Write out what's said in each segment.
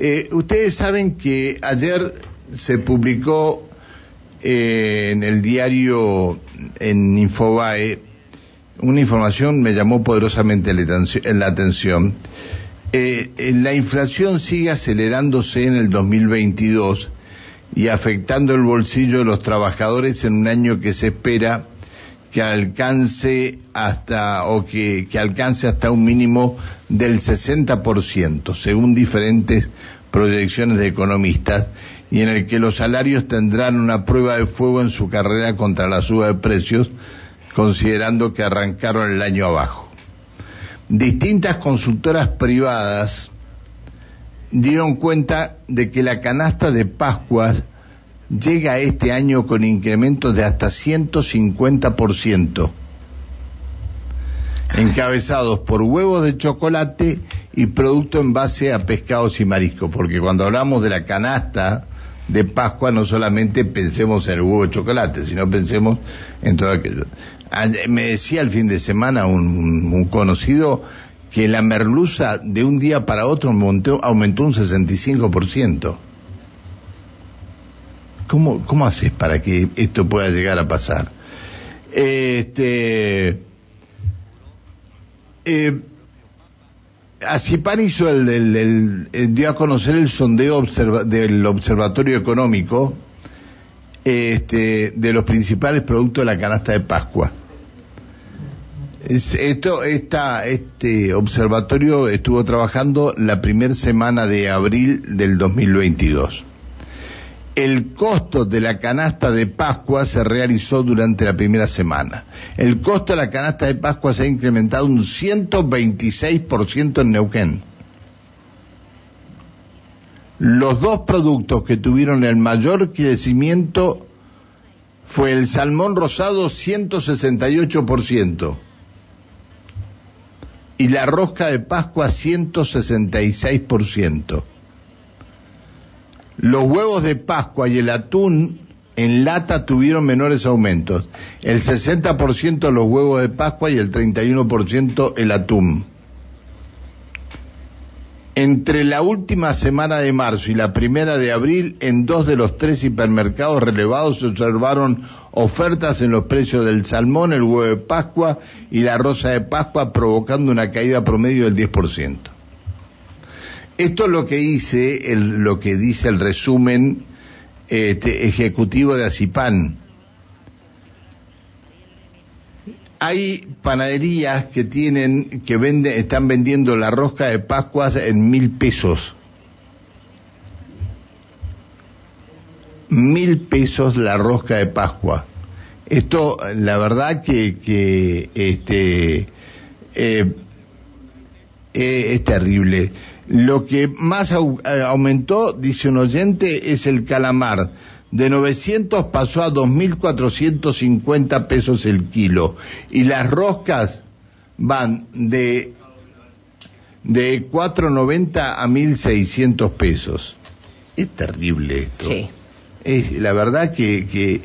Eh, ustedes saben que ayer se publicó eh, en el diario, en Infobae, una información me llamó poderosamente la atención. Eh, la inflación sigue acelerándose en el 2022 y afectando el bolsillo de los trabajadores en un año que se espera que alcance hasta o que, alcance hasta un mínimo del 60%, según diferentes proyecciones de economistas, y en el que los salarios tendrán una prueba de fuego en su carrera contra la suba de precios, considerando que arrancaron el año abajo. Distintas consultoras privadas dieron cuenta de que la canasta de Pascuas llega este año con incrementos de hasta 150%, encabezados por huevos de chocolate y producto en base a pescados y mariscos, porque cuando hablamos de la canasta de Pascua no solamente pensemos en el huevo de chocolate, sino pensemos en todo aquello. Me decía el fin de semana un, conocido que la merluza de un día para otro aumentó, aumentó un 65%. ¿Cómo, ¿Cómo haces para que esto pueda llegar a pasar? Este, eh, hizo el, dio a conocer el sondeo del Observatorio Económico este, de los principales productos de la canasta de Pascua. esto, esta, este observatorio estuvo trabajando la primera semana de abril del 2022 el costo de la canasta de Pascua se realizó durante la primera semana. El costo de la canasta de Pascua se ha incrementado un 126% en Neuquén. Los dos productos que tuvieron el mayor crecimiento fue el salmón rosado 168% y la rosca de Pascua 166%. Los huevos de Pascua y el atún en lata tuvieron menores aumentos. El 60% los huevos de Pascua y el 31% el atún. Entre la última semana de marzo y la primera de abril, en dos de los tres hipermercados relevados se observaron ofertas en los precios del salmón, el huevo de Pascua y la rosa de Pascua, provocando una caída promedio del 10%. Esto es lo que dice el, lo que dice el resumen este, ejecutivo de Acipan. Hay panaderías que tienen, que venden, están vendiendo la rosca de Pascuas en mil pesos. Mil pesos la rosca de Pascua. Esto, la verdad que, que este, eh, eh, es terrible. Lo que más eh, aumentó, dice un oyente, es el calamar. De 900 pasó a 2.450 pesos el kilo. Y las roscas van de, de 4.90 a 1.600 pesos. Es terrible esto. Sí. Es, la verdad que, que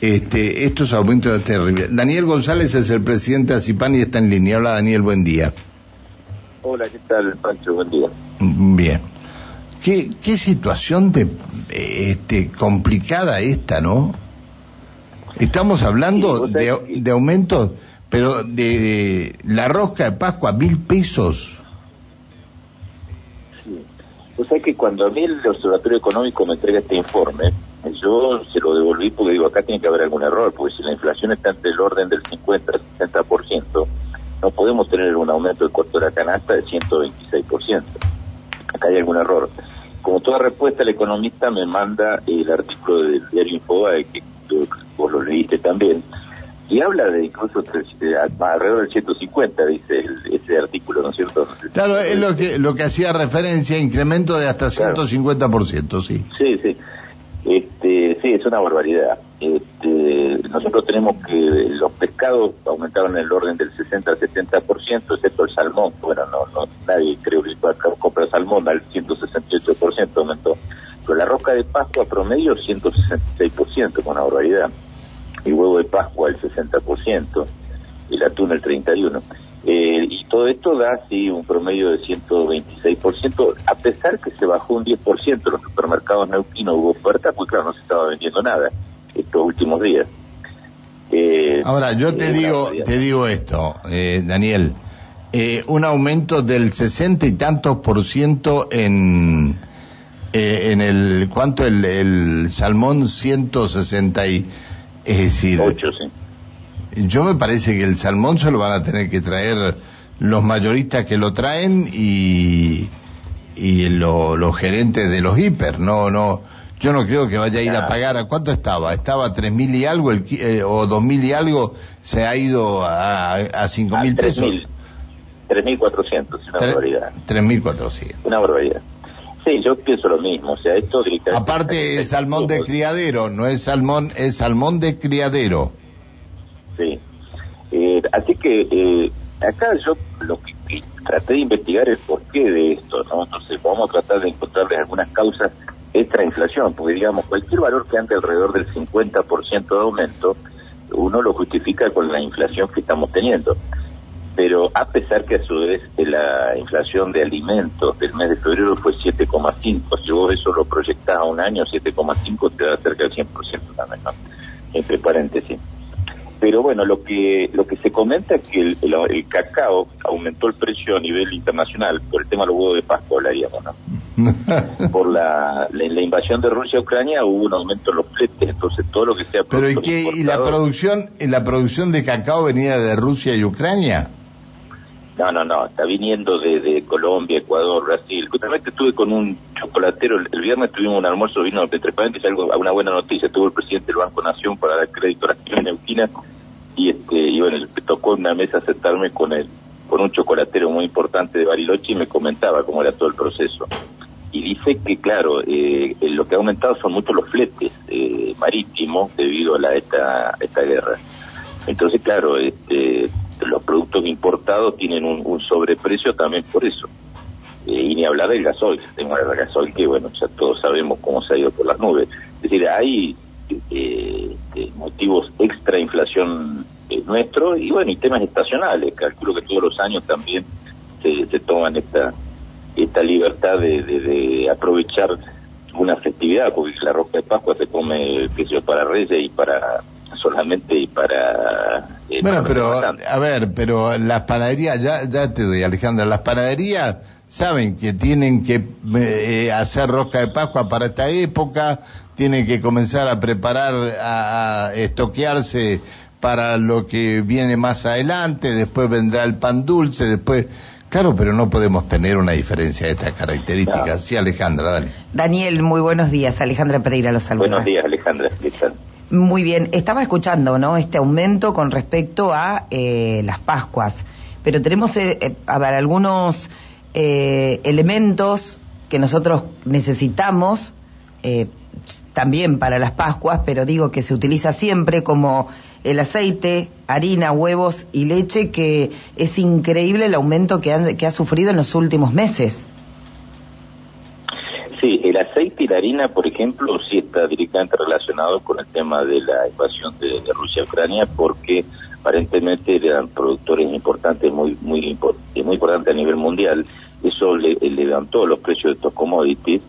este, estos aumentos es terrible. Daniel González es el presidente de Acipan y está en línea. Hola Daniel, buen día. Hola, ¿qué tal, Pancho? Buen día. Bien. Qué, qué situación de, este, complicada esta, ¿no? Estamos hablando de, de aumentos, pero de, la rosca de Pascua, mil pesos. Sí. O sea que cuando a mí el Observatorio Económico me entrega este informe, yo se lo devolví porque digo, acá tiene que haber algún error, porque si la inflación está entre el orden del 50 al 60%, no podemos tener un aumento del costo de la canasta de 126%. Acá hay algún error. Como toda respuesta, el economista me manda el artículo del diario Infobae, que vos lo leíste también, y habla de incluso alrededor del 150, dice ese artículo, ¿no es cierto? Claro, es lo que, lo que hacía referencia, incremento de hasta 150%, sí. Sí, sí. Este, sí, es una barbaridad. Este, nosotros tenemos que los pescados aumentaron en el orden del 60 al 70%, excepto el salmón. Bueno, no, no nadie creo que comprar salmón al 168% aumentó. Pero la roca de Pascua promedio 166%, con una barbaridad. El huevo de Pascua el 60%, el atún el 31%. Eh, y todo esto da sí un promedio de 126%, a pesar que se bajó un 10% en los supermercados neuquinos, hubo oferta, nada estos últimos días. Eh, Ahora, yo te digo, te digo esto, eh, Daniel, eh, un aumento del 60 y tantos por ciento en, eh, en el, ¿cuánto? El, el salmón 160 y, es decir... 8, sí. Yo me parece que el salmón se lo van a tener que traer los mayoristas que lo traen y, y los gerentes de los hiper, no, no, yo no creo que vaya a ir a pagar. ¿A cuánto estaba? Estaba a tres mil y algo el, eh, o dos mil y algo, se ha ido a, a cinco mil pesos. Tres mil cuatrocientos, una barbaridad. Tres mil cuatrocientos. Una barbaridad. Sí, yo pienso lo mismo, o sea, esto Aparte es salmón de criadero, no es salmón, es salmón de criadero. Sí. Eh, así que eh, acá yo lo que, traté de investigar es por qué de esto, ¿no? Entonces vamos a tratar de encontrarles algunas causas extra inflación, porque digamos, cualquier valor que ande alrededor del 50% de aumento, uno lo justifica con la inflación que estamos teniendo. Pero a pesar que a su vez la inflación de alimentos del mes de febrero fue 7,5, si vos eso lo proyectás a un año, 7,5 te da cerca del 100% también, ¿no? Entre paréntesis. Pero bueno, lo que lo que se comenta es que el, el, cacao aumentó el precio a nivel internacional por el tema de los huevos de Pascua, hablaríamos, ¿no? por la, la, invasión de Rusia a Ucrania hubo un aumento en los fletes, entonces todo lo que sea Pero ¿y, qué, ¿y la producción la producción de cacao venía de Rusia y Ucrania? No, no, no, está viniendo de, de Colombia, Ecuador, Brasil. Justamente estuve con un chocolatero, el, viernes tuvimos un almuerzo, vino entre paréntesis algo, una buena noticia, tuvo el presidente del Banco Nación para dar crédito a la neuquina y este y bueno, me tocó en una mesa sentarme con él, con un chocolatero muy importante de Bariloche y me comentaba cómo era todo el proceso. Y dice que, claro, eh, lo que ha aumentado son mucho los fletes eh, marítimos debido a la, esta, esta guerra. Entonces, claro, este, los productos importados tienen un, sobreprecio también por eso. Eh, y ni hablar del gasoil, tengo el gasoil que, bueno, ya todos sabemos cómo se ha ido por las nubes. Es decir, hay eh, motivos extra inflación eh, nuestro y, bueno, y temas estacionales. Calculo que todos los años también se, toman esta esta libertad de, de, aprovechar una festividad, porque la roca de Pascua se come, que yo, para Reyes y para solamente y para... Eh, bueno, pero, a ver, pero las panaderías, ya, ya te doy, Alejandra, las panaderías saben que tienen que eh, hacer rosca de Pascua para esta época, tienen que comenzar a preparar, a, a, estoquearse para lo que viene más adelante, después vendrá el pan dulce, después... Claro, pero no podemos tener una diferencia de estas características. Sí, Alejandra, dale. Daniel, muy buenos días. Alejandra Pereira los saluda. Buenos días, Alejandra. ¿Qué tal? Muy bien, estaba escuchando, ¿no? Este aumento con respecto a eh, las Pascuas, pero tenemos, eh, eh, algunos elementos que nosotros necesitamos también para las Pascuas, pero digo que se utiliza siempre como el aceite, harina, huevos y leche, que es increíble el aumento que, que ha sufrido en los últimos meses. Sí, el aceite y la harina, por ejemplo, sí está directamente relacionado con el tema de la invasión de, Rusia a Ucrania, porque aparentemente eran productores importantes, muy muy muy importantes a nivel mundial. Eso le, levantó los precios de estos commodities.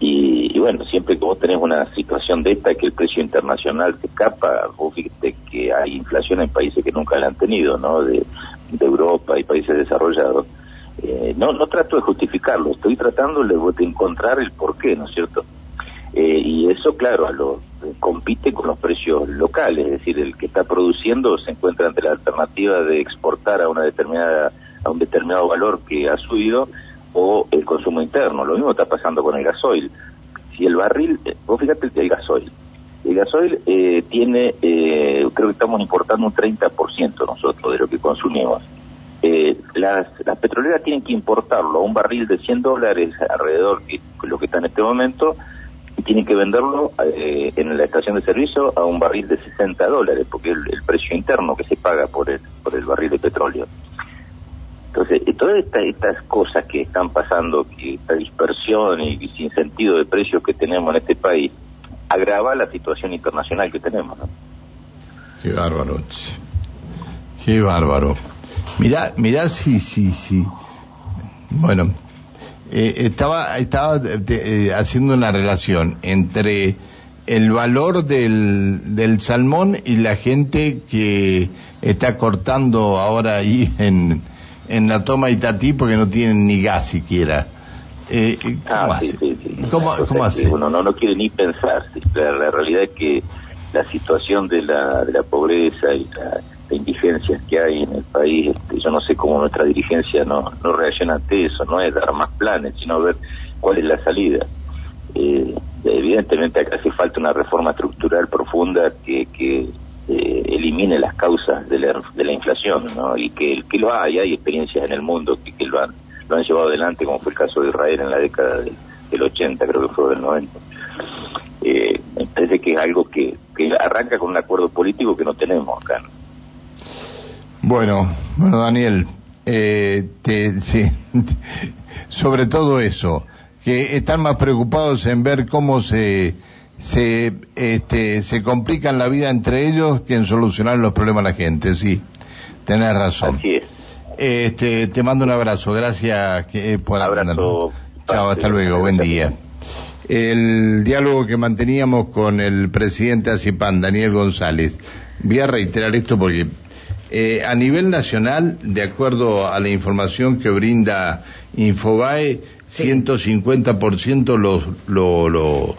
Y, bueno, siempre que vos tenés una situación de esta, que el precio internacional se escapa, vos fíjate que hay inflación en países que nunca la han tenido, ¿no? De Europa y países desarrollados eh, no, no trato de justificarlo, estoy tratando de, encontrar el porqué, ¿no es cierto? Eh, y eso, claro, a lo, compite con los precios locales, es decir, el que está produciendo se encuentra ante la alternativa de exportar a una determinada a un determinado valor que ha subido o el consumo interno. Lo mismo está pasando con el gasoil. Si el barril, eh, vos fíjate el gasoil, el gasoil eh, tiene, creo que estamos importando un 30% nosotros de lo que consumimos eh, las, las petroleras tienen que importarlo a un barril de 100 dólares alrededor que lo que está en este momento y tienen que venderlo eh, en la estación de servicio a un barril de 60 dólares porque es el, precio interno que se paga por el, por el barril de petróleo. Entonces, eh, todas estas cosas que están pasando, que esta dispersión y, sin sentido de precios que tenemos en este país, agrava la situación internacional que tenemos. ¿no? Qué bárbaro. Qué bárbaro. Mirá, mirá, sí, sí, sí. Bueno, eh, estaba, estaba eh, haciendo una relación entre el valor del, del salmón y la gente que está cortando ahora ahí en, en la toma Itatí porque no tienen ni gas siquiera. Eh, ¿Cómo, ah, hace? ¿Cómo, cómo hace? Uno no, no quiere ni pensar. La, la, realidad es que la situación de la, de la pobreza y la, indigencia que hay en el país, este, yo no sé cómo nuestra dirigencia no, no reacciona ante eso, no es dar más planes, sino ver cuál es la salida. Eh, evidentemente acá hace falta una reforma estructural profunda que, eh, elimine las causas de la, de la inflación, ¿no? Y que, que lo hay, hay experiencias en el mundo que, lo han lo han llevado adelante, como fue el caso de Israel en la década del, 80, creo que fue del 90. Eh, parece que es algo que, que arranca con un acuerdo político que no tenemos acá. Bueno, bueno, Daniel, eh, sí, sobre todo eso, que están más preocupados en ver cómo se se este, se complican la vida entre ellos que en solucionar los problemas de la gente, sí, tenés razón. Así es. Este, te mando un abrazo, gracias eh, por abrazo. Chao, hasta luego, buen día. El diálogo que manteníamos con el presidente ACIPAN, Daniel González. Voy a reiterar esto porque eh, a nivel nacional, de acuerdo a la información que brinda Infobae, 150% los, los,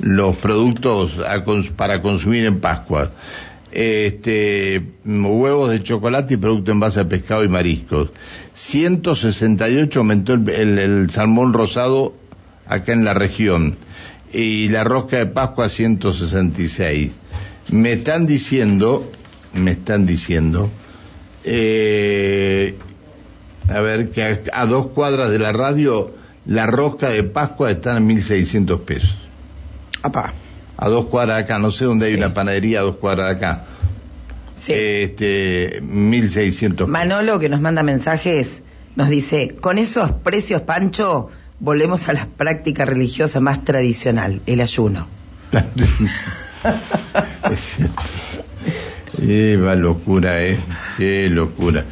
los productos para consumir en Pascua este, huevos de chocolate y producto en base a pescado y mariscos. 168 aumentó el, salmón rosado acá en la región y la rosca de Pascua 166. Me están diciendo, me están diciendo, eh, a ver, que a, a, dos cuadras de la radio la rosca de Pascua está en 1.600 pesos. Apá a dos cuadras de acá, no sé dónde hay una panadería a dos cuadras de acá. Sí. Este, 1600. Manolo que nos manda mensajes nos dice, con esos precios, Pancho, volvemos a la práctica religiosa más tradicional, el ayuno. Qué locura, ¿eh? Qué locura.